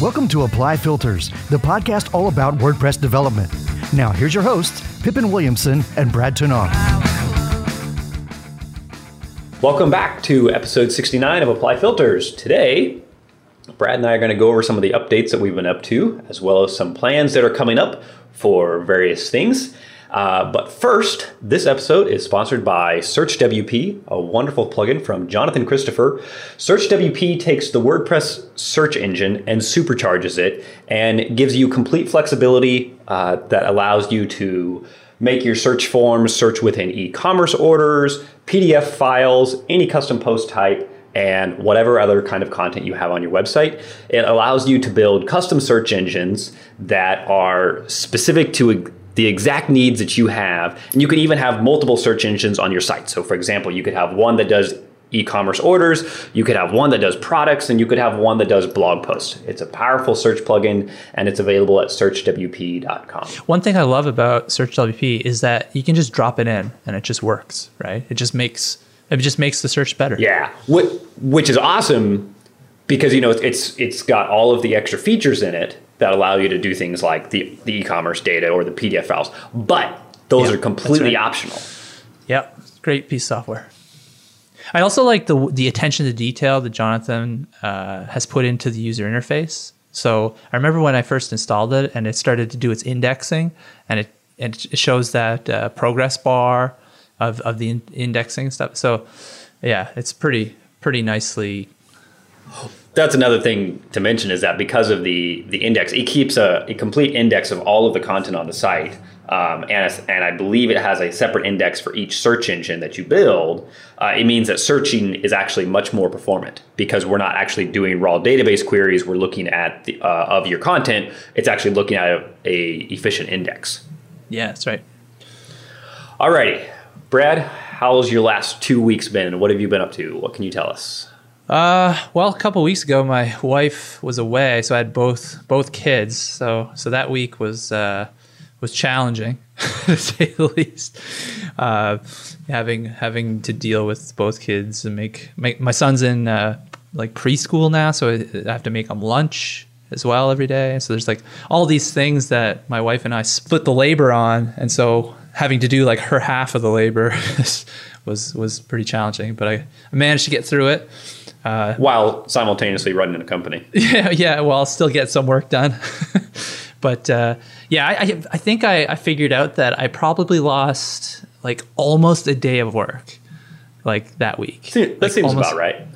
Welcome to Apply Filters, the podcast all about WordPress development. Now, here's your hosts, Pippin Williamson and Brad Touesnard. Welcome back to episode 69 of Apply Filters. Today, Brad and I are going to go over some of the updates that we've been up to, as well as some plans that are coming up for various things. Uh, but first, this episode is sponsored by SearchWP, a wonderful plugin from Jonathan Christopher. SearchWP takes the WordPress search engine and supercharges it and gives you complete flexibility uh, that allows you to make your search forms search within e commerce orders, PDF files, any custom post type and whatever other kind of content you have on your website. It allows you to build custom search engines that are specific to the exact needs that you have. And you can even have multiple search engines on your site. So, for example, you could have one that does e-commerce orders, you could have one that does products, and you could have one that does blog posts. It's a powerful search plugin, and it's available at searchwp.com. One thing I love about SearchWP is that you can just drop it in, and it just works. Right? It just makes it just makes the search better. Yeah, which is awesome because you know it's it's got all of the extra features in it that allow you to do things like the, the e-commerce data or the PDF files, but those yep, are completely right. optional. Yep, great piece of software. I also like the the attention to detail that Jonathan uh, has put into the user interface. So I remember when I first installed it and it started to do its indexing, and it it shows that uh, progress bar of of the in- indexing stuff. So yeah, it's pretty pretty nicely. That's another thing to mention is that because of the the index, it keeps a, a complete index of all of the content on the site, um, and and I believe it has a separate index for each search engine that you build. Uh, it means that searching is actually much more performant because we're not actually doing raw database queries. We're looking at the uh, of your content. It's actually looking at a, a efficient index. Yeah, that's right. Alrighty, Brad, how's your last two weeks been? What have you been up to? What can you tell us? Uh, well, a couple weeks ago, my wife was away, so I had both both kids. So so that week was uh, was challenging, to say the least. Uh, having having to deal with both kids and make make my son's in uh, like preschool now, so I have to make him lunch as well every day. So there's like all these things that my wife and I split the labor on, and so having to do like her half of the labor was was pretty challenging, but I, I managed to get through it. Uh, while simultaneously running a company. Yeah, yeah. Well, I'll still get some work done. but uh, yeah, I, I think I, I figured out that I probably lost like almost a day of work like that week. that like, seems almost, about right.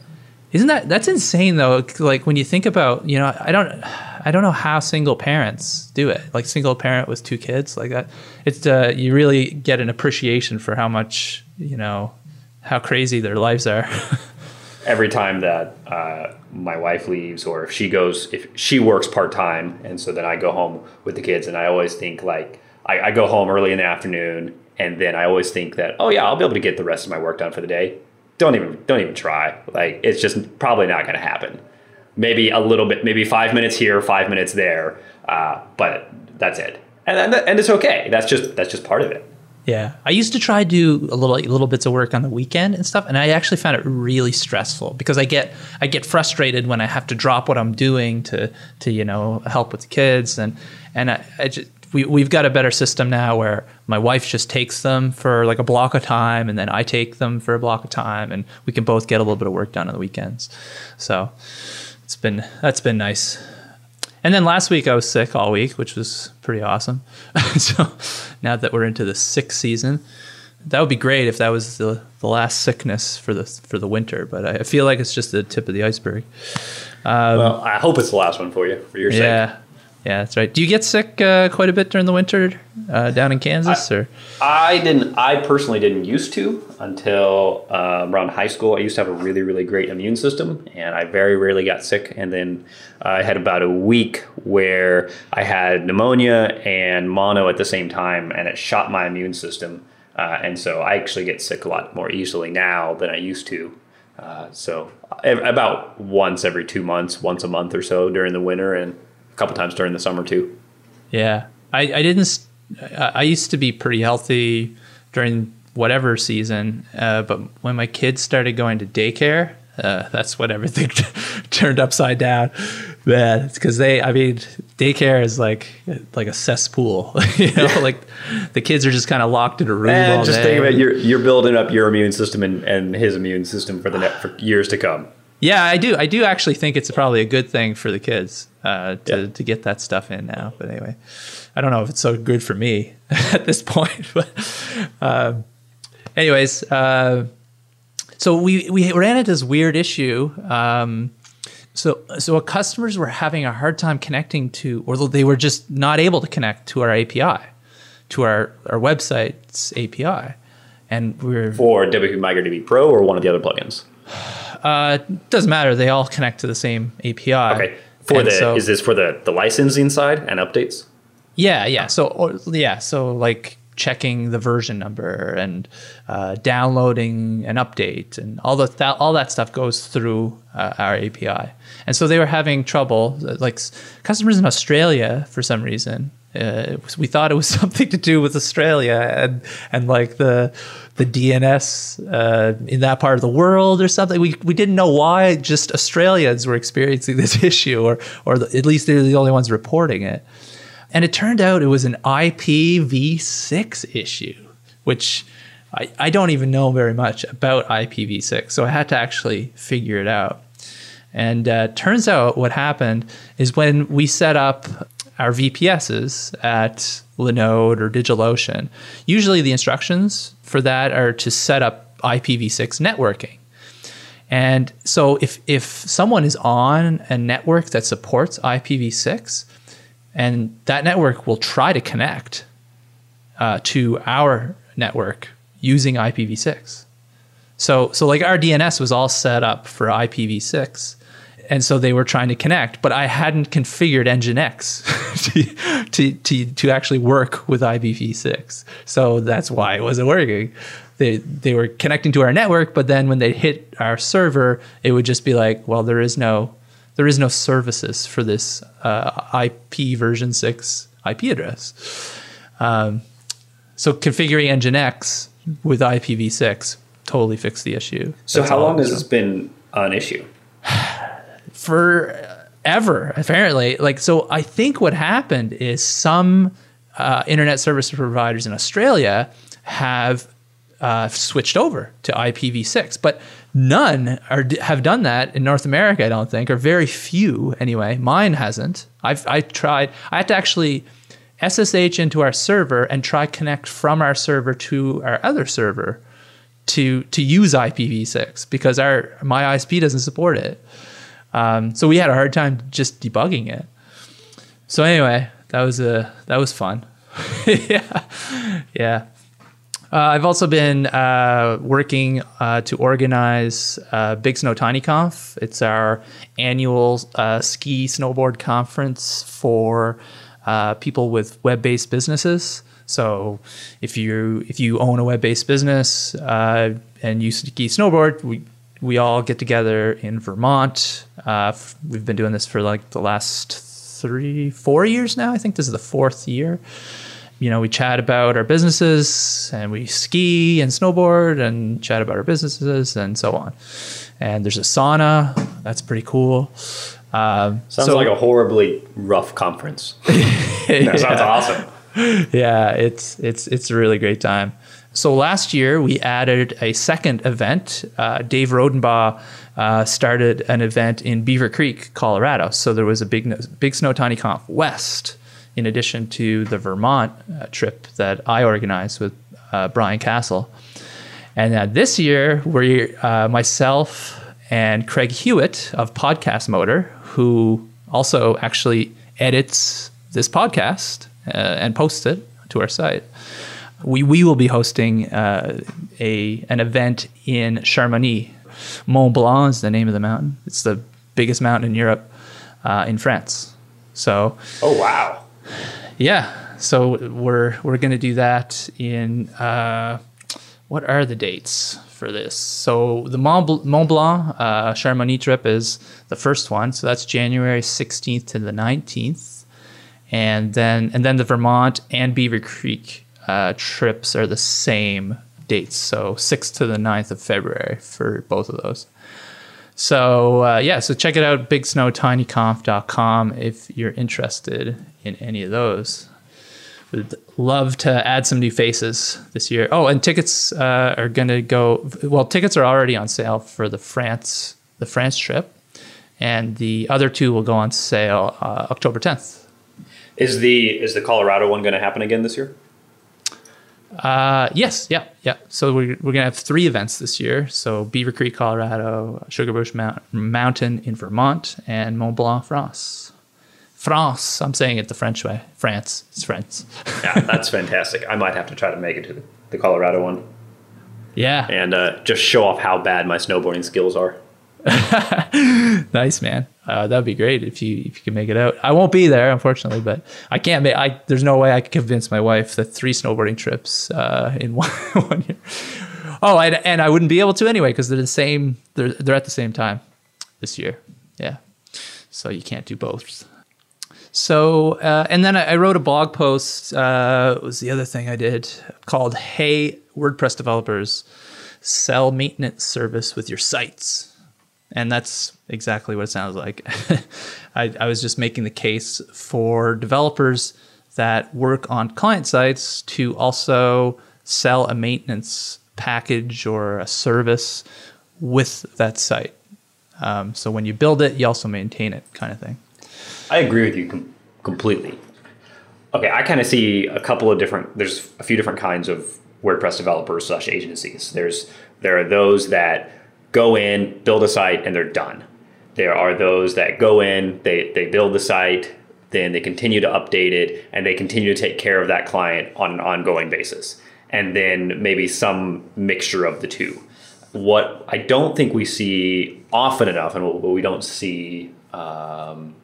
Isn't that that's insane though? Like when you think about, you know, I don't I don't know how single parents do it. Like single parent with two kids like that. It's uh, you really get an appreciation for how much, you know, how crazy their lives are. Every time that uh, my wife leaves or if she goes if she works part-time and so then I go home with the kids and I always think like I, I go home early in the afternoon and then I always think that, oh yeah, I'll be able to get the rest of my work done for the day don't even don't even try. Like it's just probably not going to happen. Maybe a little bit, maybe five minutes here, five minutes there, uh, but that's it. And, and and it's okay. That's just that's just part of it. Yeah, I used to try to do a little little bits of work on the weekend and stuff, and I actually found it really stressful because I get I get frustrated when I have to drop what I'm doing to to you know help with the kids and and I, I just we, we've got a better system now where my wife just takes them for like a block of time and then I take them for a block of time and we can both get a little bit of work done on the weekends. So it's been, that's been nice. And then last week I was sick all week, which was pretty awesome. so now that we're into the sick season, that would be great if that was the, the last sickness for the for the winter. But I feel like it's just the tip of the iceberg. Um, well, I hope it's the last one for you for your yeah, sake. Yeah, that's right. Do you get sick uh, quite a bit during the winter uh, down in Kansas? I, or I didn't. I personally didn't used to until um, around high school. I used to have a really, really great immune system, and I very rarely got sick. And then uh, I had about a week where I had pneumonia and mono at the same time, and it shot my immune system. Uh, and so I actually get sick a lot more easily now than I used to. Uh, so about once every two months, once a month or so during the winter, and a couple times during the summer too. Yeah, I, I didn't. I used to be pretty healthy during whatever season, uh, but when my kids started going to daycare, uh, that's when everything turned upside down Man, because they. I mean, daycare is like like a cesspool. you know, like the kids are just kind of locked in a room And all just day. think about it, you're you're building up your immune system and, and his immune system for the net for years to come. Yeah, I do. I do actually think it's probably a good thing for the kids uh, to Yeah. to get that stuff in now. But anyway, I don't know if it's so good for me at this point. But um, anyways, uh, so we we ran into this weird issue. Um, so so customers were having a hard time connecting to, or they were just not able to connect to our API, to our our website's API, and we're For WP Migrate DB Pro or one of the other plugins. Uh, doesn't matter. They all connect to the same API. Okay. For And the so- is this for the the licensing side and updates? Yeah, yeah. So or, yeah, so like checking the version number and uh, downloading an update and all the that, all that stuff goes through uh, our API. And so they were having trouble. Like customers in Australia, for some reason, uh, was- we thought it was something to do with Australia and and like the the DNS uh, in that part of the world or something. We we didn't know why just Australians were experiencing this issue, or or the, at least they're the only ones reporting it. And it turned out it was an IPv6 issue, which I, I don't even know very much about IPv6. So I had to actually figure it out. And uh, turns out what happened is when we set up our VPSs at Linode or DigitalOcean, usually the instructions for that are to set up IPv6 networking. And so if if someone is on a network that supports IPv6, and that network will try to connect uh, to our network using IPv6. So so like our DNS was all set up for IPv6, and so they were trying to connect, but I hadn't configured Nginx to, to to to actually work with IPv6. So that's why it wasn't working. They they were connecting to our network, but then when they hit our server, it would just be like, well, there is no there is no services for this uh, IP version six IP address. Um, so configuring Nginx with IPv6 totally fixed the issue. So That's how long has this been an issue? forever apparently. Like so i think what happened is some uh, internet service providers in australia have uh, switched over to ipv6 but none are have done that in north america i don't think or very few anyway. Mine hasn't. I've i tried i had to actually ssh into our server and try connect from our server to our other server to to use ipv6 because our my isp doesn't support it um, so we had a hard time just debugging it. So anyway, that was a that was fun. yeah, yeah. Uh, I've also been uh, working uh, to organize uh, Big Snow Tiny Conf. It's our annual uh, ski snowboard conference for uh, people with web-based businesses. So if you if you own a web-based business uh, and you ski snowboard, we we all get together in Vermont. Uh, f- we've been doing this for like the last three, four years now. I think this is the fourth year. You know, we chat about our businesses and we ski and snowboard and chat about our businesses and so on. And there's a sauna. That's pretty cool. Um, Sounds so- like a horribly rough conference. that sounds awesome. yeah, it's it's it's a really great time. So last year we added a second event. Uh, Dave Rodenbaugh uh, started an event in Beaver Creek, Colorado. So there was a big big Snow Tiny Conf West, in addition to the Vermont uh, trip that I organized with uh, Brian Castle. And uh, this year, we uh, myself and Craig Hewitt of Podcast Motor, who also actually edits this podcast and posts it to our site. We, we will be hosting uh, a an event in Chamonix. Mont Blanc is the name of the mountain. It's the biggest mountain in Europe, uh, in France. So Oh wow. yeah, so we're we're gonna do that in uh, what are the dates for this? So the Mont, Bl- Mont Blanc uh, Chamonix trip is the first one, so that's January sixteenth to the nineteenth, and then and then the Vermont and Beaver Creek uh, trips are the same dates, so sixth to the 9th of February for both of those. So uh, yeah, so check it out, bigsnowtinyconf.com if you're interested in any of those. Would love to add some new faces this year. Oh, and tickets uh, are going to go. Well, tickets are already on sale for the France the France trip, and the other two will go on sale uh, October 10th. Is the is the Colorado one going to happen again this year? Uh, yes, yeah, yeah. So we're, we're gonna have three events this year. So Beaver Creek, Colorado, Sugarbush Mount, Mountain in Vermont, and Mont Blanc, France. France. I'm saying it the French way. France. It's France. yeah, that's fantastic. I might have to try to make it to the, the Colorado one. Yeah. And uh, just show off how bad my snowboarding skills are. nice, man. Uh, that'd be great if you if you can make it out. I won't be there, unfortunately, but I can't make. I there's no way I could convince my wife that three snowboarding trips uh, in one, one year. Oh, and, and I wouldn't be able to anyway because they're the same. They're they're at the same time this year. Yeah, so you can't do both. So uh, and then I, I, wrote a blog post. Uh, was the other thing I did called "Hey WordPress developers, sell maintenance service with your sites." And that's exactly what it sounds like. I, I, was just making the case for developers that work on client sites to also sell a maintenance package or a service with that site. Um, so when you build it, you also maintain it, kind of thing. I agree with you com- completely. Okay, I kind of see a couple of different. There's a few different kinds of WordPress developers slash agencies. There's there are those that go in, build a site, and they're done. There are those that go in, they, they build the site, then they continue to update it, and they continue to take care of that client on an ongoing basis. And then maybe some mixture of the two. What I don't think we see often enough, and what we don't see um,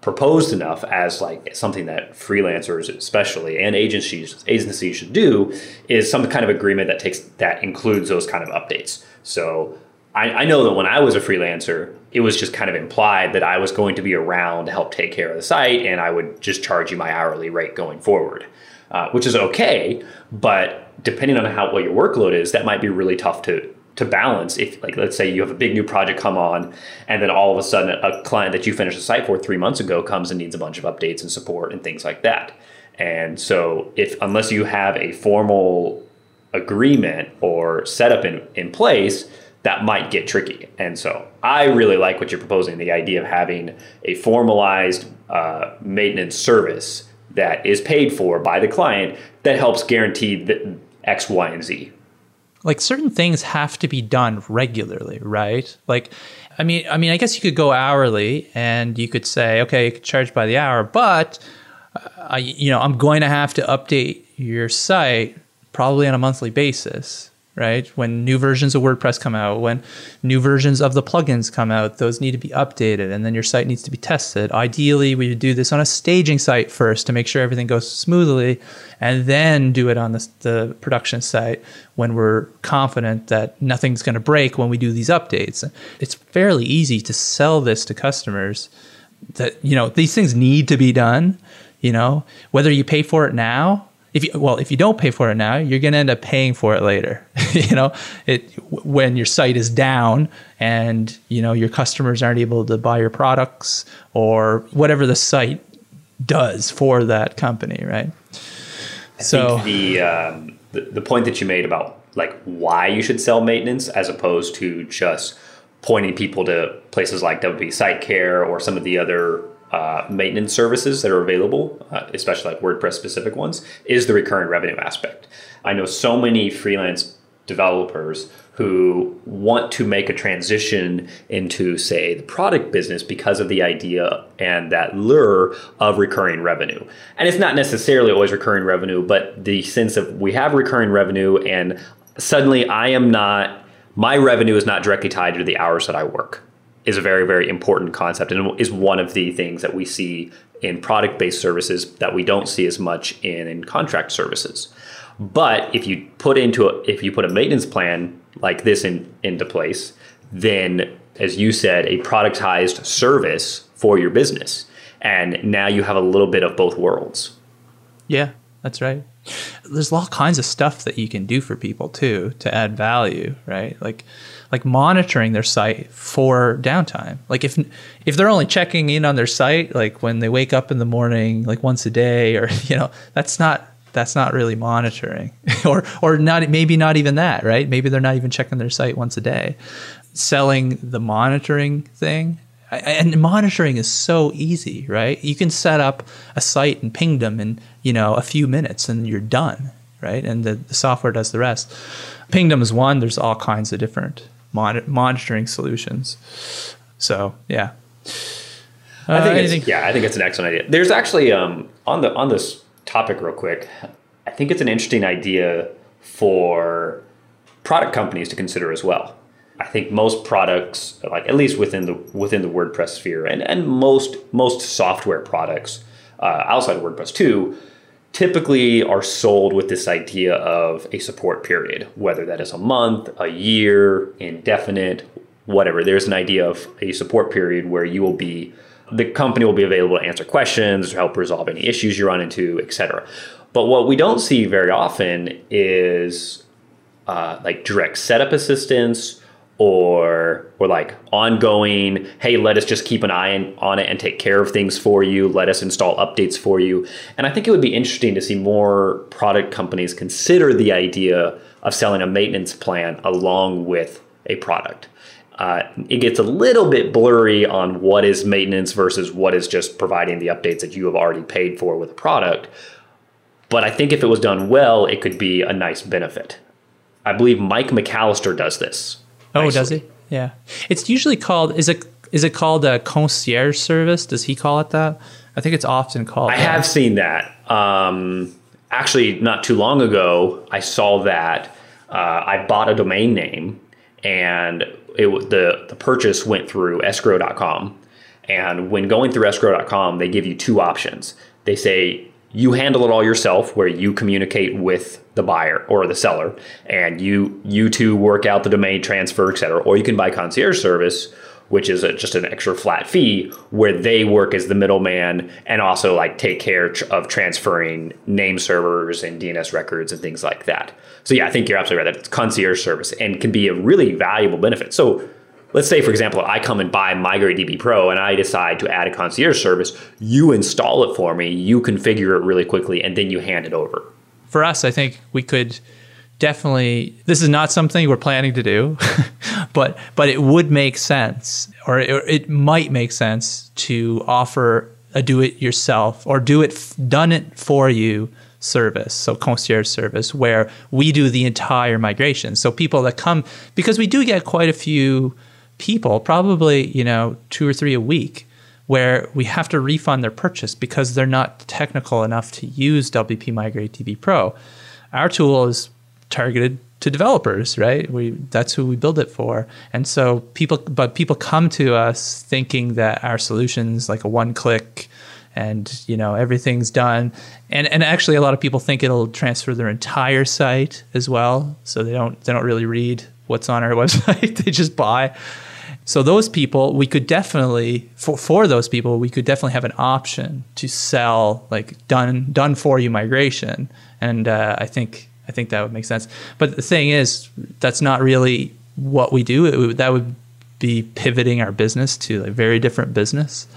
proposed enough as like something that freelancers especially and agencies agencies should do is some kind of agreement that takes that includes those kind of updates so I, I, know that when I was a freelancer, it was just kind of implied that I was going to be around to help take care of the site and I would just charge you my hourly rate going forward, uh, which is okay. But depending on how what your workload is, that might be really tough to to balance. If like let's say you have a big new project come on, and then all of a sudden a client that you finished a site for three months ago comes and needs a bunch of updates and support and things like that. And so if unless you have a formal agreement or setup in, in place, that might get tricky. And so I really like what you're proposing the idea of having a formalized uh, maintenance service that is paid for by the client that helps guarantee that X, Y, and Z. Like certain things have to be done regularly, right? Like, I mean, I mean, I guess you could go hourly, and you could say, okay, you could charge by the hour, but uh, I, you know, I'm going to have to update your site probably on a monthly basis right? When new versions of WordPress come out, when new versions of the plugins come out, those need to be updated and then your site needs to be tested. Ideally, we would do this on a staging site first to make sure everything goes smoothly and then do it on the, the production site when we're confident that nothing's going to break when we do these updates. It's fairly easy to sell this to customers that, you know, these things need to be done, you know, whether you pay for it now if you well if you don't pay for it now you're going to end up paying for it later. You know it when your site is down and you know your customers aren't able to buy your products or whatever the site does for that company right? I so the, um, the the point that you made about like why you should sell maintenance as opposed to just pointing people to places like WP SiteCare or some of the other uh, maintenance services that are available, uh, especially like WordPress specific ones, is the recurring revenue aspect. I know so many freelance developers who want to make a transition into, say, the product business because of the idea and that lure of recurring revenue. And it's not necessarily always recurring revenue, but the sense of we have recurring revenue and suddenly I am not, my revenue is not directly tied to the hours that I work is a very very important concept and is one of the things that we see in product based services that we don't see as much in, in contract services. But if you put into a, if you put a maintenance plan like this in, into place then as you said a productized service for your business. And now you have a little bit of both worlds. Yeah that's right. There's all kinds of stuff that you can do for people too to add value, right? Like like monitoring their site for downtime. Like if if they're only checking in on their site like when they wake up in the morning like once a day or you know, that's not that's not really monitoring. or or not maybe not even that, right? Maybe they're not even checking their site once a day. Selling the monitoring thing and monitoring is so easy, right? You can set up a site and Pingdom in you know a few minutes, and you're done, right? And the, the software does the rest. Pingdom is one. There's all kinds of different mon- monitoring solutions. So yeah, uh, I think anything? yeah, I think it's an excellent idea. There's actually um, on the on this topic real quick. I think it's an interesting idea for product companies to consider as well. I think most products, like at least within the within the WordPress sphere, and and most most software products uh, outside of WordPress too, typically are sold with this idea of a support period, whether that is a month, a year, indefinite, whatever. There's an idea of a support period where you will be the company will be available to answer questions, help resolve any issues you run into, etc. But what we don't see very often is uh, like direct setup assistance or or like ongoing hey let us just keep an eye on it and take care of things for you. Let us install updates for you. And i think it would be interesting to see more product companies consider the idea of selling a maintenance plan along with a product. Uh, it gets a little bit blurry on what is maintenance versus what is just providing the updates that you have already paid for with a product. But i think if it was done well it could be a nice benefit. I believe mike mcalister does this Oh, nicely. does he? Yeah. It's usually called is it is it called a concierge service? Does he call it that? I think it's often called. I that. have seen that. Um, actually, not too long ago, I saw that. Uh, I bought a domain name, and it the the purchase went through escrow.com. And when going through escrow.com, they give you two options. They say you handle it all yourself where you communicate with the buyer or the seller and you you two work out the domain transfer et cetera. Or you can buy concierge service which is a, just an extra flat fee where they work as the middleman and also like take care of transferring name servers and dns records and things like that. So yeah i think you're absolutely right that it's concierge service and can be a really valuable benefit. So let's say, for example, I come and buy MigrateDB Pro and I decide to add a concierge service, you install it for me, you configure it really quickly, and then you hand it over. For us, I think we could definitely this is not something we're planning to do but but it would make sense or it, it might make sense to offer a do it yourself or do it done it for you service so concierge service where we do the entire migration so people that come because we do get quite a few people, probably, you know, two or three a week, where we have to refund their purchase because they're not technical enough to use WP Migrate DB Pro. Our tool is targeted to developers, right? We that's who we build it for. And so people but people come to us thinking that our solution's like a one click and you know everything's done. And and actually a lot of people think it'll transfer their entire site as well. So they don't they don't really read what's on our website. they just buy. So those people, we could definitely for for those people, we could definitely have an option to sell like done done for you migration, and uh, I think I think that would make sense. But the thing is, that's not really what we do. Would, that would be pivoting our business to a very different business.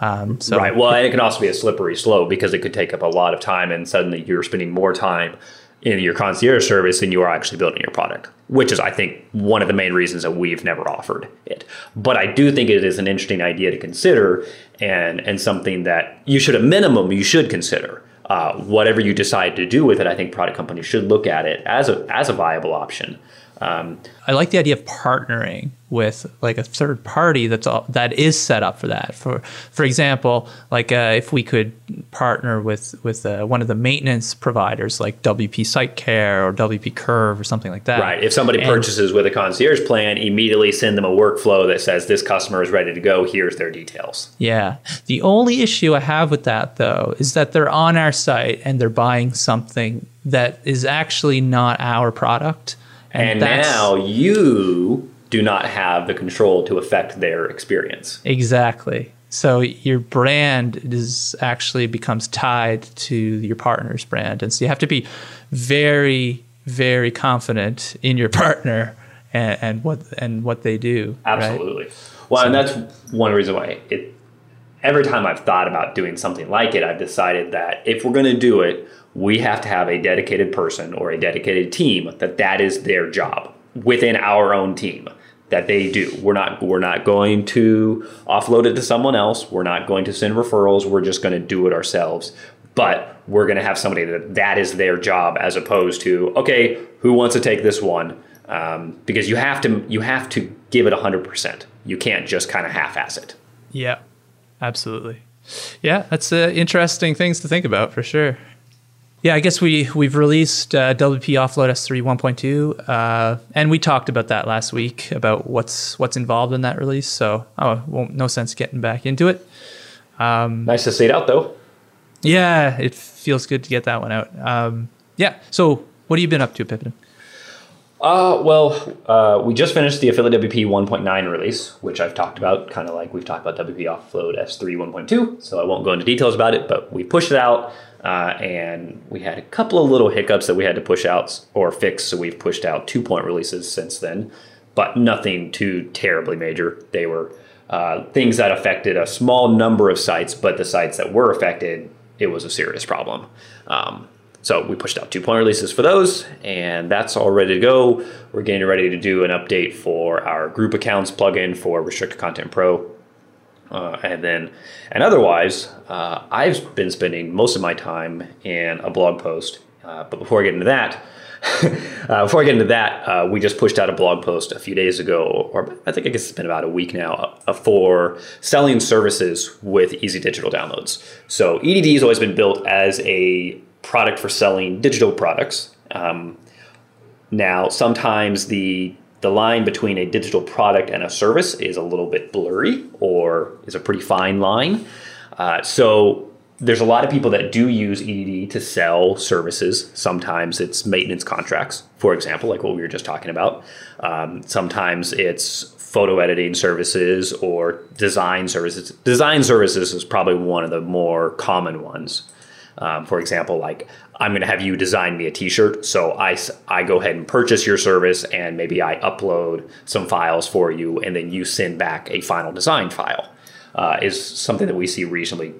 Um, so right. Well, it can also be a slippery slope because it could take up a lot of time, and suddenly you're spending more time in your concierge service than you are actually building your product, which is, I think, one of the main reasons that we've never offered it. But I do think it is an interesting idea to consider and, and something that you should, at minimum, you should consider. Uh, whatever you decide to do with it, I think product companies should look at it as a, as a viable option. Um, I like the idea of partnering with like a third party that's all, that is set up for that. For for example, like uh, if we could partner with with uh, one of the maintenance providers like WP Site Care or WP Curve or something like that. Right. If somebody and, purchases with a concierge plan, immediately send them a workflow that says this customer is ready to go. Here's their details. Yeah. The only issue I have with that though is that they're on our site and they're buying something that is actually not our product and, and now you do not have the control to affect their experience. Exactly. So your brand is actually becomes tied to your partner's brand, and so you have to be very, very confident in your partner and, and what and what they do. right? Absolutely. Well, and that's one reason why it. Every time I've thought about doing something like it, I've decided that if we're going to do it, we have to have a dedicated person or a dedicated team that that is their job within our own team that they do. We're not we're not going to offload it to someone else. We're not going to send referrals. We're just going to do it ourselves. But we're going to have somebody that that is their job as opposed to okay, who wants to take this one? Um, because you have to you have to give it hundred percent. You can't just kind of half-ass it. Yeah, absolutely. Yeah, that's uh, interesting things to think about for sure. Yeah, I guess we we've released uh, WP Offload S3 1.2, uh, and we talked about that last week about what's what's involved in that release. So, oh, well, no sense getting back into it. Nice to see it out though. Yeah, it feels good to get that one out. Um, yeah. So, what have you been up to, Pippin? Uh, well, uh, we just finished the Affiliate WP 1.9 release, which I've talked about, kind of like we've talked about WP Offload S3 1.2. So I won't go into details about it, but we pushed it out, uh, and we had a couple of little hiccups that we had to push out or fix. So we've pushed out two point releases since then, but nothing too terribly major. They were uh, things that affected a small number of sites, but the sites that were affected, it was a serious problem. Um, so we pushed out two point releases for those, and that's all ready to go. We're getting ready to do an update for our group accounts plugin for Restricted Content Pro. Uh, and then, and otherwise, uh, I've been spending most of my time in a blog post. Uh, but before I get into that, uh, before I get into that, uh, we just pushed out a blog post a few days ago, or I think I guess it's been about a week now, uh, for selling services with easy digital downloads. So EDD has always been built as a product for selling digital products. Um, now, sometimes the the line between a digital product and a service is a little bit blurry, or is a pretty fine line. Uh, so there's a lot of people that do use EDD to sell services. Sometimes it's maintenance contracts, for example, like what we were just talking about. Um, sometimes it's photo editing services or design services. Design services is probably one of the more common ones. Um, for example, like I'm going to have you design me a T-shirt, so I I go ahead and purchase your service, and maybe I upload some files for you, and then you send back a final design file. Uh, is something that we see reasonably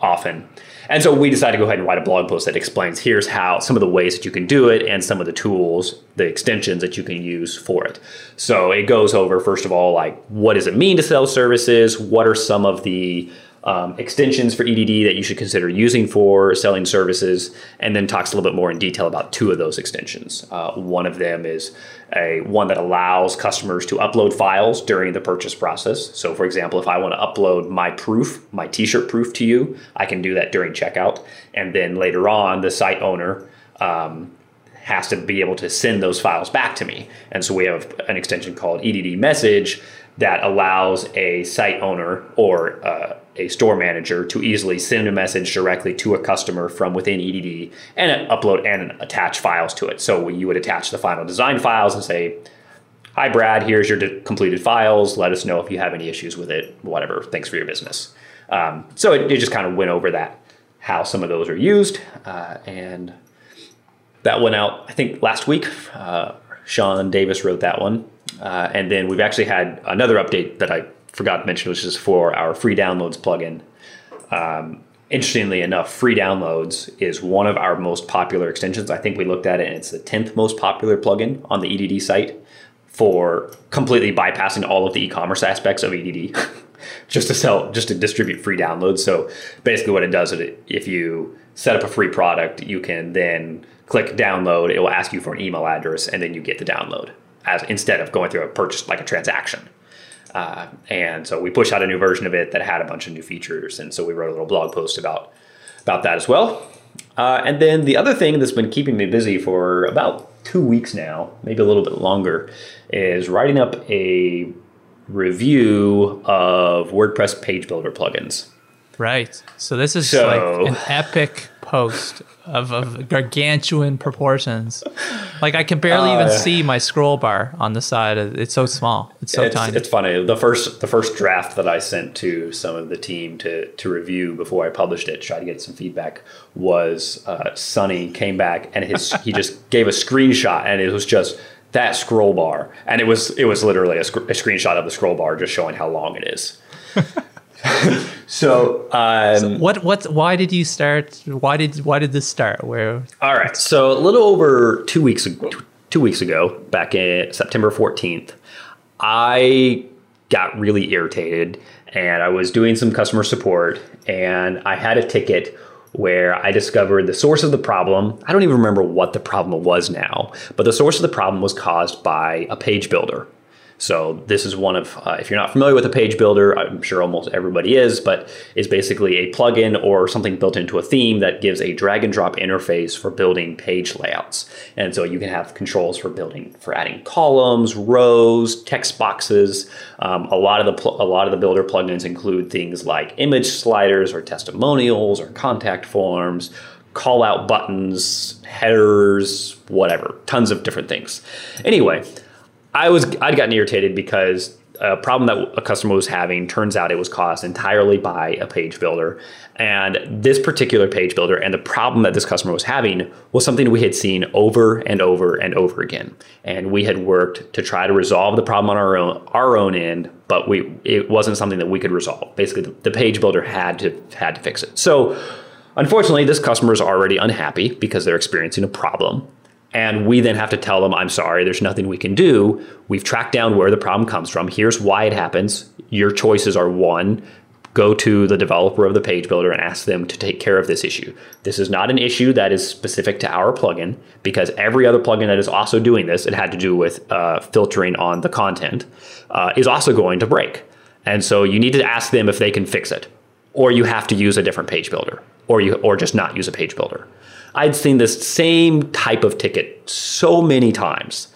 often. And so we decided to go ahead and write a blog post that explains here's how some of the ways that you can do it and some of the tools, the extensions that you can use for it. So it goes over, first of all, like what does it mean to sell services? What are some of the um, extensions for EDD that you should consider using for selling services, and then talks a little bit more in detail about two of those extensions. Uh, one of them is a one that allows customers to upload files during the purchase process. So, for example, if I want to upload my proof, my T-shirt proof to you, I can do that during checkout, and then later on, the site owner. Um, has to be able to send those files back to me. And so we have an extension called EDD message that allows a site owner or uh, a store manager to easily send a message directly to a customer from within EDD and upload and attach files to it. So you would attach the final design files and say, Hi, Brad, here's your de- completed files. Let us know if you have any issues with it, whatever. Thanks for your business. Um, so it, it, just kind of went over that, how some of those are used. Uh, and that went out, I think, last week. Uh, Sean Davis wrote that one. Uh, and then we've actually had another update that I forgot to mention, which is for our free downloads plugin. Um, interestingly enough, free downloads is one of our most popular extensions. I think we looked at it and it's the 10th most popular plugin on the EDD site for completely bypassing all of the e-commerce aspects of EDD just to sell, just to distribute free downloads. So basically what it does is if you set up a free product, you can then click download. It will ask you for an email address and then you get the download as instead of going through a purchase like a transaction. Uh, and so we pushed out a new version of it that had a bunch of new features, and so we wrote a little blog post about about that as well. Uh, and then the other thing that's been keeping me busy for about two weeks now, maybe a little bit longer, is writing up a review of WordPress page builder plugins. Right. So this is so, like an epic post of, of gargantuan proportions. Like I can barely Uh, even see my scroll bar on the side. It's so small. It's so it's, tiny. it's funny. The first the first draft that I sent to some of the team to to review before I published it, try to get some feedback, was uh, Sunny came back and his he just gave a screenshot and it was just that scroll bar and it was it was literally a, sc- a screenshot of the scroll bar just showing how long it is. so, um, what what why did you start? Why did why did this start? Where All right. So a little over two weeks ago, two weeks ago, back in September 14th, I got really irritated and I was doing some customer support and I had a ticket where I discovered the source of the problem. I don't even remember what the problem was now, but the source of the problem was caused by a page builder. So this is one of, uh, if you're not familiar with a page builder, I'm sure almost everybody is, but it's basically a plugin or something built into a theme that gives a drag and drop interface for building page layouts. And so you can have controls for building, for adding columns, rows, text boxes. Um, a lot of the pl- a lot of the builder plugins include things like image sliders or testimonials or contact forms call out buttons, headers, whatever, tons of different things. Anyway, I was I'd gotten irritated because a problem that a customer was having turns out it was caused entirely by a page builder. And this particular page builder and the problem that this customer was having was something we had seen over and over and over again. And we had worked to try to resolve the problem on our own our own end, but we it wasn't something that we could resolve. Basically, the, the page builder had to had to fix it. So unfortunately, this customer is already unhappy because they're experiencing a problem. And we then have to tell them, I'm sorry, there's nothing we can do. We've tracked down where the problem comes from. Here's why it happens. Your choices are one, go to the developer of the page builder and ask them to take care of this issue. This is not an issue that is specific to our plugin because every other plugin that is also doing this, it had to do with uh, filtering on the content, uh, is also going to break. And so you need to ask them if they can fix it, or you have to use a different page builder, or you or just not use a page builder. I'd seen this same type of ticket so many times.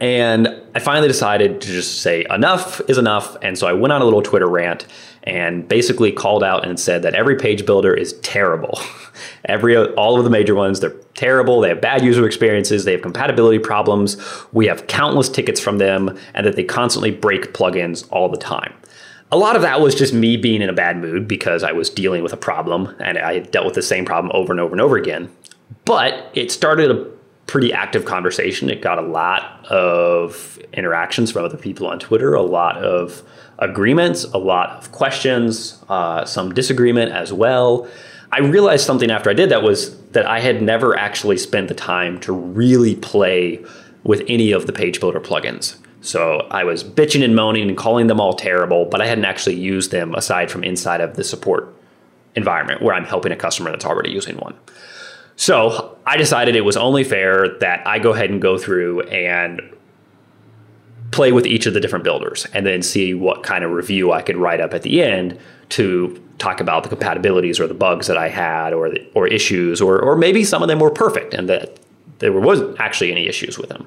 And I finally decided to just say enough is enough. And so I went on a little Twitter rant and basically called out and said that every page builder is terrible. every all of the major ones, they're terrible. They have bad user experiences. They have compatibility problems. We have countless tickets from them, and that they constantly break plugins all the time. A lot of that was just me being in a bad mood because I was dealing with a problem and I had dealt with the same problem over and over and over again. But it started a pretty active conversation. It got a lot of interactions from other people on Twitter, a lot of agreements, a lot of questions, uh, some disagreement as well. I realized something after I did that was that I had never actually spent the time to really play with any of the page builder plugins. So I was bitching and moaning and calling them all terrible, but I hadn't actually used them aside from inside of the support environment where I'm helping a customer that's already using one. So I decided it was only fair that I go ahead and go through and play with each of the different builders and then see what kind of review I could write up at the end to talk about the compatibilities or the bugs that I had or the, or issues or or maybe some of them were perfect and that there wasn't actually any issues with them.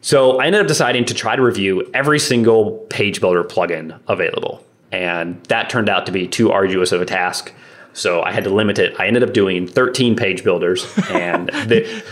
So I ended up deciding to try to review every single page builder plugin available. And that turned out to be too arduous of a task. So I had to limit it. I ended up doing 13 page builders and the,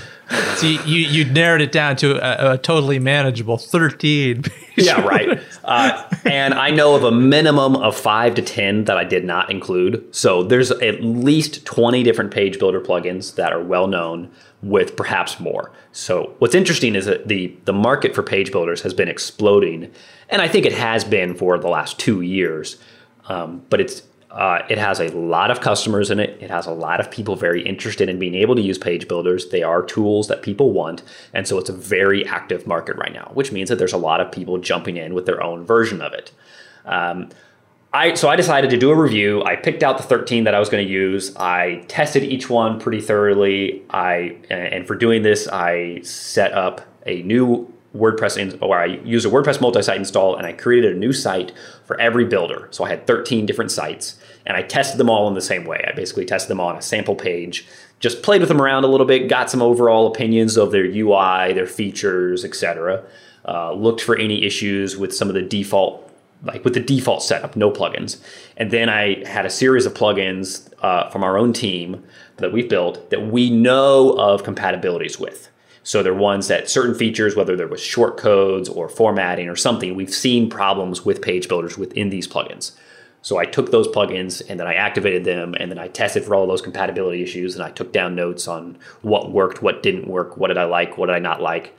So you, you, you narrowed it down to a, a totally manageable 13. yeah, right. Uh, and I know of a minimum of five to 10 that I did not include. So there's at least 20 different page builder plugins that are well known with perhaps more. So what's interesting is that the, the market for page builders has been exploding. And I think it has been for the last two years. Um, but it's uh, it has a lot of customers in it. It has a lot of people very interested in being able to use page builders. They are tools that people want. And so it's a very active market right now, which means that there's a lot of people jumping in with their own version of it. Um, I, so I decided to do a review. I picked out the 13 that I was going to use. I tested each one pretty thoroughly. I and for doing this, I set up a new WordPress or I used a WordPress multi-site install and I created a new site for every builder. So I had 13 different sites and I tested them all in the same way. I basically tested them on a sample page, just played with them around a little bit, got some overall opinions of their UI, their features, etc. Uh, looked for any issues with some of the default like with the default setup, no plugins. And then I had a series of plugins uh, from our own team that we've built that we know of compatibilities with. So they're ones that certain features, whether there was short codes or formatting or something, we've seen problems with page builders within these plugins. So I took those plugins and then I activated them and then I tested for all those compatibility issues and I took down notes on what worked, what didn't work, what did I like, what did I not like,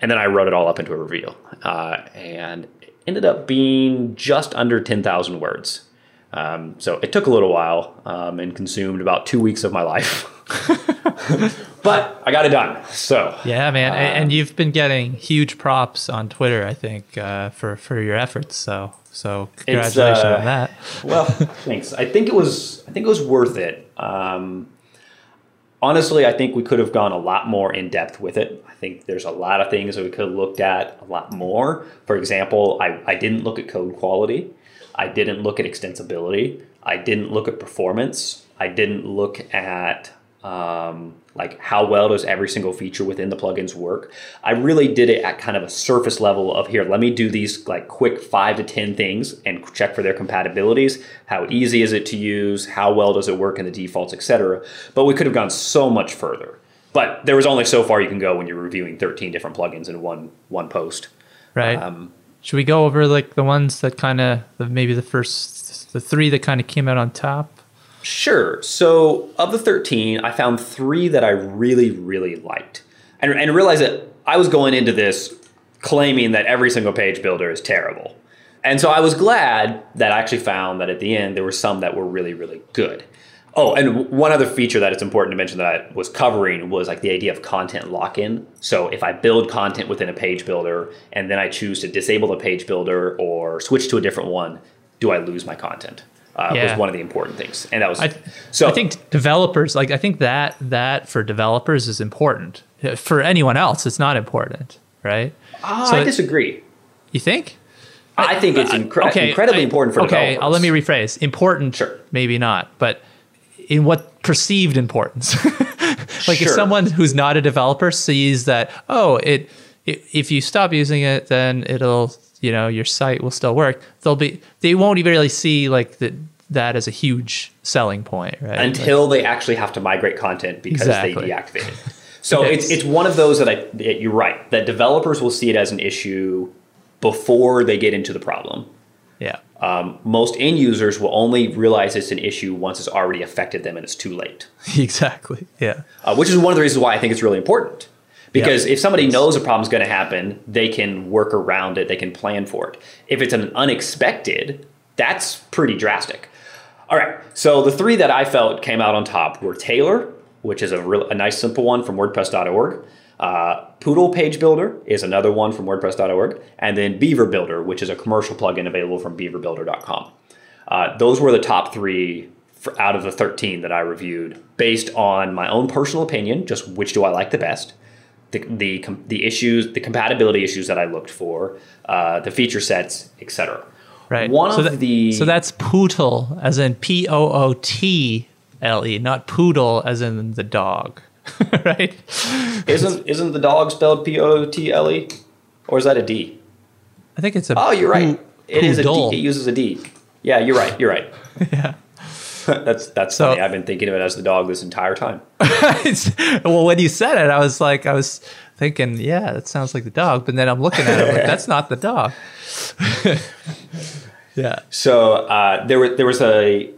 and then I wrote it all up into a review. Uh, and it ended up being just under 10,000 words. Um, so it took a little while um, and consumed about two weeks of my life. but I got it done. So yeah, man, uh, and you've been getting huge props on Twitter, I think, uh, for for your efforts. So so congratulations uh, on that. well, thanks. I think it was I think it was worth it. Um, honestly, I think we could have gone a lot more in depth with it. I think there's a lot of things that we could have looked at a lot more. For example, I, I didn't look at code quality. I didn't look at extensibility. I didn't look at performance. I didn't look at um, like how well does every single feature within the plugins work. I really did it at kind of a surface level of here, let me do these like quick five to 10 things and check for their compatibilities. How easy is it to use? How well does it work in the defaults, etc. But we could have gone so much further. But there was only so far you can go when you're reviewing 13 different plugins in one one post. Right. Um, Should we go over like the ones that kind of maybe the first the three that kind of came out on top? Sure. So, of the 13, I found three that I really, really liked. And, and realized that I was going into this claiming that every single page builder is terrible. And so I was glad that I actually found that at the end there were some that were really, really good. Oh, and one other feature that it's important to mention that I was covering was like the idea of content lock in. So if I build content within a page builder and then I choose to disable the page builder or switch to a different one, do I lose my content? Uh, yeah. was one of the important things, and that was I, so. I think developers like I think that that for developers is important. For anyone else, it's not important, right? Uh, so I disagree. You think? I, think it's incre- okay, incredibly I, important for okay, developers. Okay, let me rephrase. Important, sure. maybe not, but in what perceived importance? like sure. if someone who's not a developer sees that, oh, it, it if you stop using it, then it'll you know your site will still work. They'll be they won't even really see like that that as a huge selling point right? Until like, they actually have to migrate content because exactly. they deactivate it so it's it's one of those that I you're right that developers will see it as an issue before they get into the problem. Yeah. Um, most end users will only realize it's an issue once it's already affected them and it's too late. Exactly. Yeah. Uh, which is one of the reasons why i think it's really important because yep. if somebody knows a problem is going to happen, they can work around it, they can plan for it. If it's an unexpected, that's pretty drastic. All right, so the three that I felt came out on top were Tailor, which is a, real, a nice simple one from WordPress.org. Uh, Pootle Page Builder is another one from WordPress.org, and then Beaver Builder, which is a commercial plugin available from BeaverBuilder.com. Uh, those were the top three for, out of the 13 that I reviewed based on my own personal opinion, just which do I like the best, the the, the issues, the compatibility issues that I looked for, uh, the feature sets, etc. Right. One so of that, the so that's Pootle as in P O O T L E, not poodle as in the dog, right? Isn't isn't the dog spelled P O O T L E, or is that a D? I think it's a. Oh, you're right. It is a D. It uses a D. Yeah, you're right. You're right. yeah. that's that's so, funny. I've been thinking of it as the dog this entire time. well, when you said it, I was like, I was thinking, yeah, that sounds like the dog. But then I'm looking at it, like, that's not the dog. yeah. So uh, there was there was a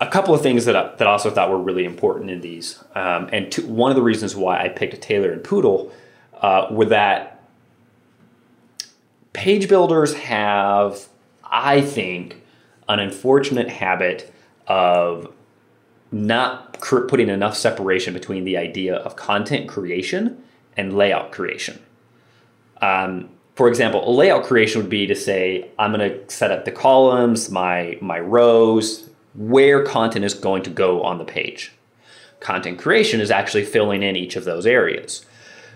a couple of things that I, that I also thought were really important in these, um, and two, one of the reasons why I picked a Tailor and Pootle uh, were that page builders have, I think, an unfortunate habit of not putting enough separation between the idea of content creation and layout creation. Um, for example, a layout creation would be to say, I'm going to set up the columns, my, my rows, where content is going to go on the page. Content creation is actually filling in each of those areas.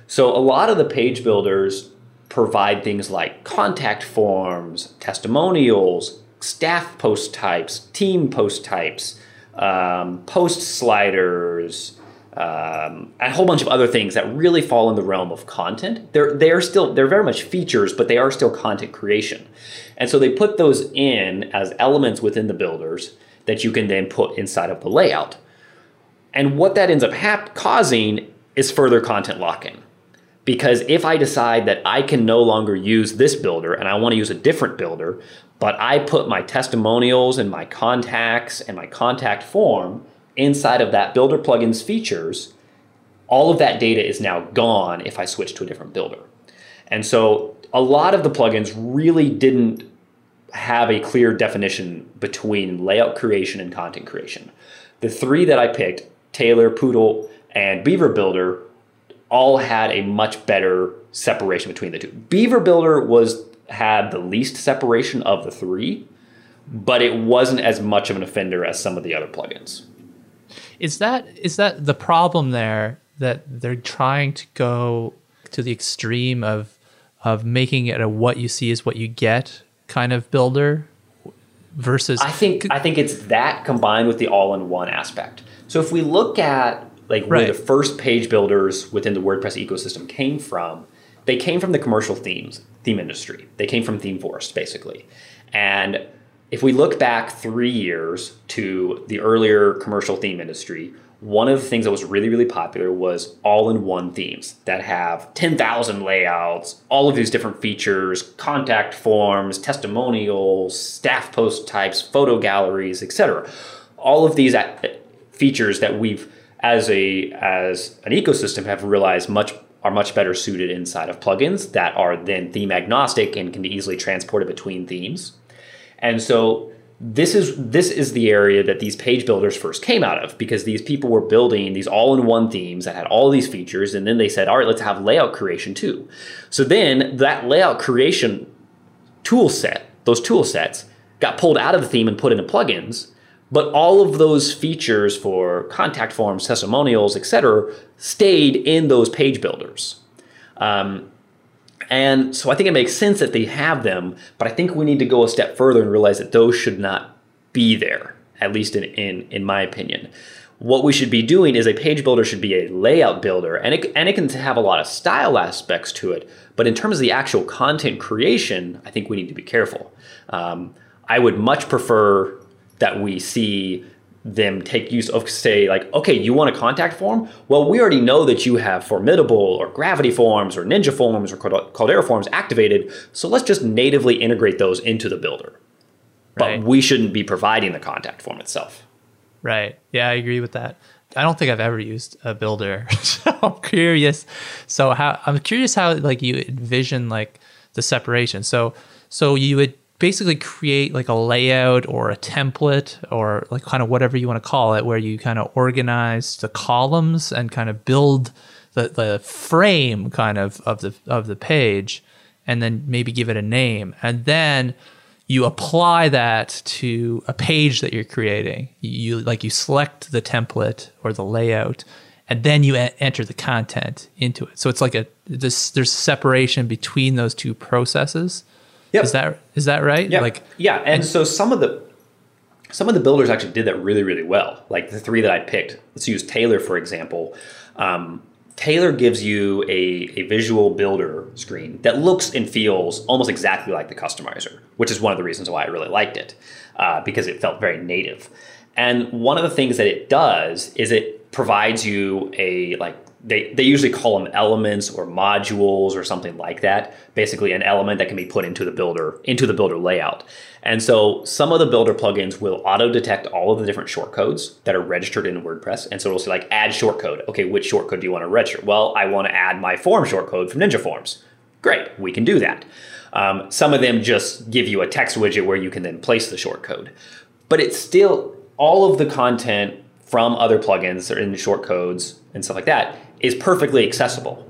So a lot of the page builders provide things like contact forms, testimonials, staff post types, team post types, um, post sliders, um, a whole bunch of other things that really fall in the realm of content. They're they're still they're very much features, but they are still content creation. And so they put those in as elements within the builders that you can then put inside of the layout. And what that ends up hap- causing is further content locking. Because if I decide that I can no longer use this builder and I want to use a different builder, but I put my testimonials and my contacts and my contact form inside of that builder plugin's features, all of that data is now gone if I switch to a different builder. And so a lot of the plugins really didn't have a clear definition between layout creation and content creation. The three that I picked, Tailor, Pootle, and Beaver Builder, all had a much better separation between the two. Beaver Builder was had the least separation of the three, but it wasn't as much of an offender as some of the other plugins. Is that is that the problem there that they're trying to go to the extreme of of making it a what you see is what you get kind of builder versus I think I think it's that combined with the all-in-one aspect. So if we look at like where the first page builders within the WordPress ecosystem came from, they came from the commercial themes theme industry. They came from ThemeForest basically. And if we look back three years to the earlier commercial theme industry, one of the things that was really, really popular was all in one themes that have 10,000 layouts, all of these different features, contact forms, testimonials, staff post types, photo galleries, etc. All of these features that we've, as a as an ecosystem, have realized much are much better suited inside of plugins that are then theme agnostic and can be easily transported between themes. And so this is this is the area that these page builders first came out of because these people were building these all-in-one themes that had all these features and then they said all right let's have layout creation too so then that layout creation tool set those tool sets got pulled out of the theme and put into plugins but all of those features for contact forms testimonials etc stayed in those page builders um, and so I think it makes sense that they have them, but I think we need to go a step further and realize that those should not be there, at least in, in, in my opinion. What we should be doing is a page builder should be a layout builder, and it, and it can have a lot of style aspects to it. But in terms of the actual content creation, I think we need to be careful. Um, I would much prefer that we see them take use of say like okay you want a contact form well we already know that you have formidable or gravity forms or ninja forms or Cald- caldera forms activated so let's just natively integrate those into the builder Right. but we shouldn't be providing the contact form itself Right. Yeah, I agree with that. I don't think I've ever used a builder. so I'm curious. So how I'm curious how like you envision like the separation. So so you would basically create like a layout or a template or like kind of whatever you want to call it where you kind of organize the columns and kind of build the, the frame kind of of the of the page and then maybe give it a name and then you apply that to a page that you're creating. You like you select the template or the layout, and then you enter the content into it. So it's like a this there's separation between those two processes. Yep. Is that is that right? Yeah, Like yeah, and, so some of the some of the builders actually did that really, really well. Like the three that I picked. Let's use Tailor for example. Um, Tailor gives you a, a visual builder screen that looks and feels almost exactly like the customizer, which is one of the reasons why I really liked it uh, because it felt very native. And one of the things that it does is it provides you a like they, they usually call them elements or modules or something like that. Basically, an element that can be put into the builder into the builder layout. And so some of the builder plugins will auto detect all of the different shortcodes that are registered in WordPress. And so it'll say like add shortcode. Okay, which shortcode do you want to register? Well, I want to add my form shortcode from Ninja Forms. Great, we can do that. Um, some of them just give you a text widget where you can then place the shortcode. But it's still all of the content from other plugins or in the shortcodes and stuff like that is perfectly accessible.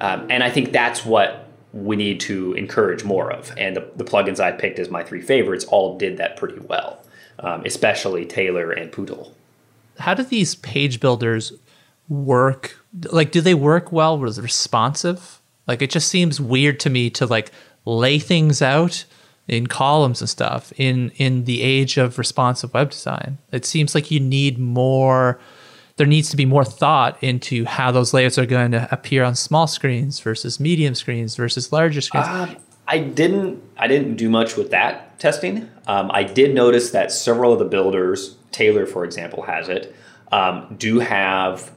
Um, and I think that's what we need to encourage more of. And the, the plugins I picked as my three favorites all did that pretty well, um, especially Tailor and Pootle. how do these page builders work? Like, do they work well? Was responsive? Like, it just seems weird to me to like lay things out in columns and stuff in in the age of responsive web design. It seems like you need more. There needs to be more thought into how those layouts are going to appear on small screens versus medium screens versus larger screens. Um, I didn't. I didn't do much with that testing. Um, I did notice that several of the builders, Tailor, for example, has it, um, do have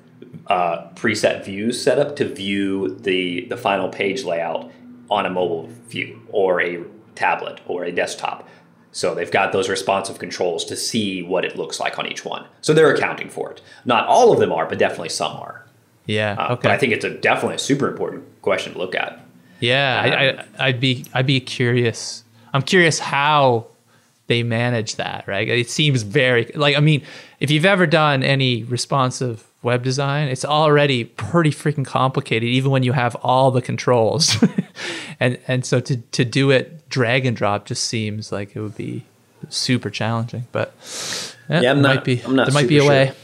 uh, preset views set up to view the the final page layout on a mobile view or a tablet or a desktop. So they've got those responsive controls to see what it looks like on each one. So they're accounting for it. Not all of them are, but definitely some are. yeah. Uh, okay. But I think it's a definitely a super important question to look at. Yeah, I, I, I'd be I'd be curious. I'm curious how they manage that. Right? It seems very like I mean, if you've ever done any responsive web design, it's already pretty freaking complicated, even when you have all the controls. and and so to to do it drag and drop just seems like it would be super challenging. But yeah, Yeah, I'm not- might be I'm not there might be a way. sure.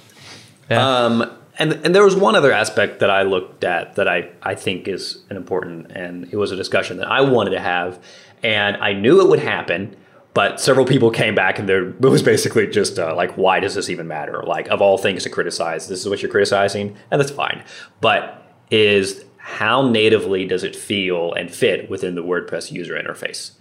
Yeah. Um, and and there was one other aspect that I looked at that I, I think is an important, and it was a discussion that I wanted to have, and I knew it would happen, but several people came back and there it was basically just uh, like, why does this even matter? Like of all things to criticize, this is what you're criticizing, and that's fine. But is how natively does it feel and fit within the WordPress user interface?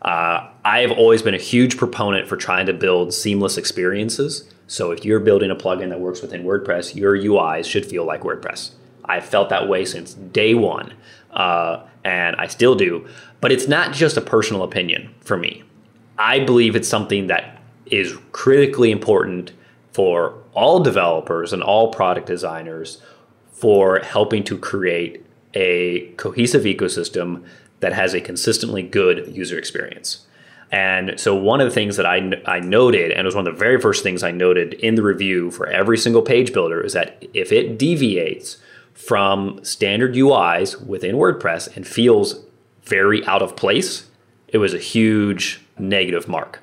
Uh, I've always been a huge proponent for trying to build seamless experiences. So if you're building a plugin that works within WordPress, your UIs should feel like WordPress. I've felt that way since day one, uh, and I still do. But it's not just a personal opinion for me. I believe it's something that is critically important for all developers and all product designers for helping to create a cohesive ecosystem that has a consistently good user experience. And so, one of the things that I, I noted, and it was one of the very first things I noted in the review for every single page builder, is that if it deviates from standard UIs within WordPress and feels very out of place, it was a huge negative mark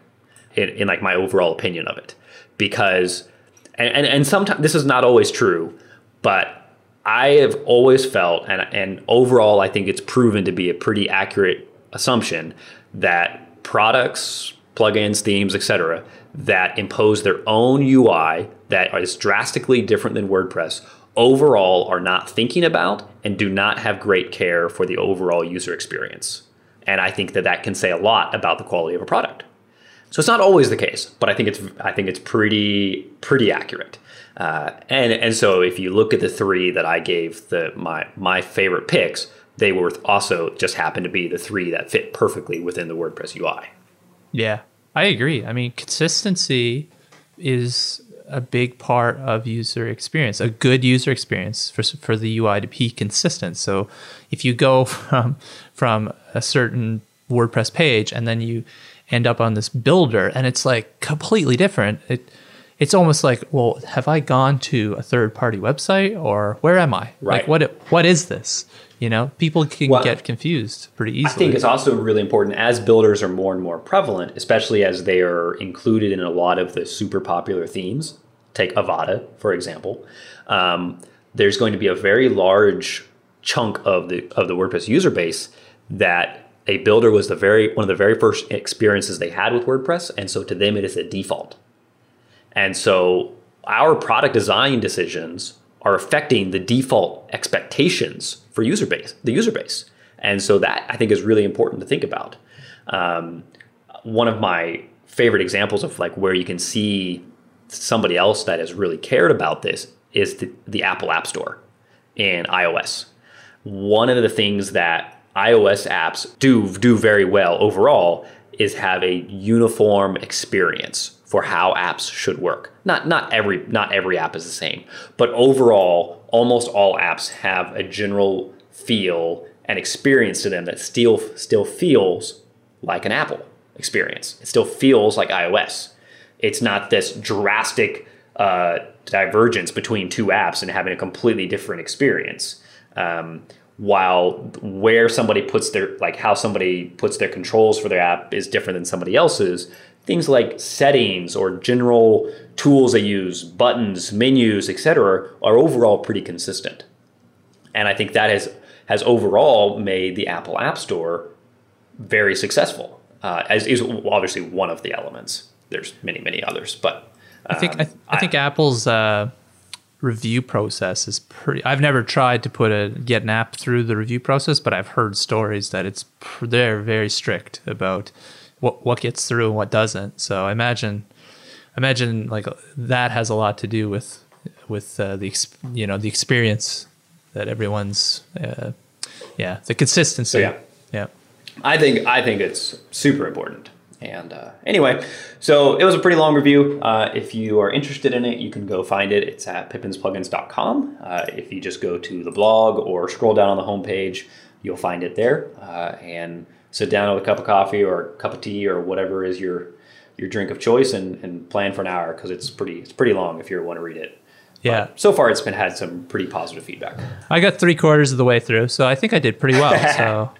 in, in like my overall opinion of it. Because, and, and, and sometimes this is not always true, but I have always felt, and, and overall, I think it's proven to be a pretty accurate assumption that products, plugins, themes, etc., that impose their own UI that is drastically different than WordPress overall are not thinking about and do not have great care for the overall user experience. And I think that that can say a lot about the quality of a product. So it's not always the case, but I think it's I think it's pretty pretty accurate. Uh, and and so if you look at the three that I gave the my my favorite picks, they were also just happened to be the three that fit perfectly within the WordPress UI. Yeah, I agree. I mean, consistency is a big part of user experience, a good user experience for, for the UI to be consistent. So if you go from from a certain WordPress page and then you end up on this builder and it's like completely different, it it's almost like, well, have I gone to a third party website or where am I? Right. Like what what is this? You know, people can Well, get confused pretty easily. I think it's also really important as builders are more and more prevalent, especially as they are included in a lot of the super popular themes. Take Avada, for example. Um, there's going to be a very large chunk of the of the WordPress user base that a builder was the very one of the very first experiences they had with WordPress, and so to them it is a default. And so our product design decisions are affecting the default expectations for user base, the user base. And so that I think is really important to think about. Um, one of my favorite examples of like where you can see somebody else that has really cared about this is the, the Apple App Store in iOS. One of the things that iOS apps do do very well overall is have a uniform experience for how apps should work. Not not every not every app is the same, but overall almost all apps have a general feel and experience to them that still still feels like an Apple experience. It still feels like iOS. It's not this drastic uh, divergence between two apps and having a completely different experience. Um, while where somebody puts their like how somebody puts their controls for their app is different than somebody else's things like settings or general tools they use buttons menus etc are overall pretty consistent. And i think that has has overall made the apple app store very successful uh, as is obviously one of the elements. There's many many others but I think I, um, th- I think Apple's uh, review process is pretty. I've never tried to put a get an app through the review process, but I've heard stories that it's they're very strict about what what gets through and what doesn't. So I imagine imagine like that has a lot to do with with uh, the you know the experience that everyone's uh, yeah the consistency Yeah. yeah I think I think it's super important. And uh, anyway, so it was a pretty long review. Uh, if you are interested in it, you can go find it. It's at pippinsplugins.com. Uh, if you just go to the blog or scroll down on the homepage, you'll find it there. Uh, and sit down with a cup of coffee or a cup of tea or whatever is your your drink of choice, and, and plan for an hour because it's pretty it's pretty long if you want to read it. yeah. So far, it's been had some pretty positive feedback. I got three quarters of the way through, so I think I did pretty well.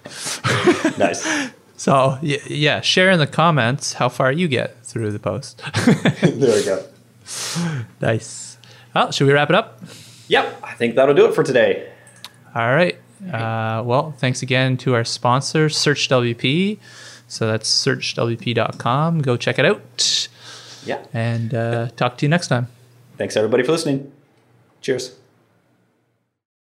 So. nice. So yeah, share in the comments how far you get through the post. there we go. nice. Well, should we wrap it up? Yep, I think that'll do it for today. All right. Uh, well, thanks again to our sponsor, Search WP. So that's searchwp.com. Go check it out. Yeah. And uh, talk to you next time. Thanks everybody for listening. Cheers.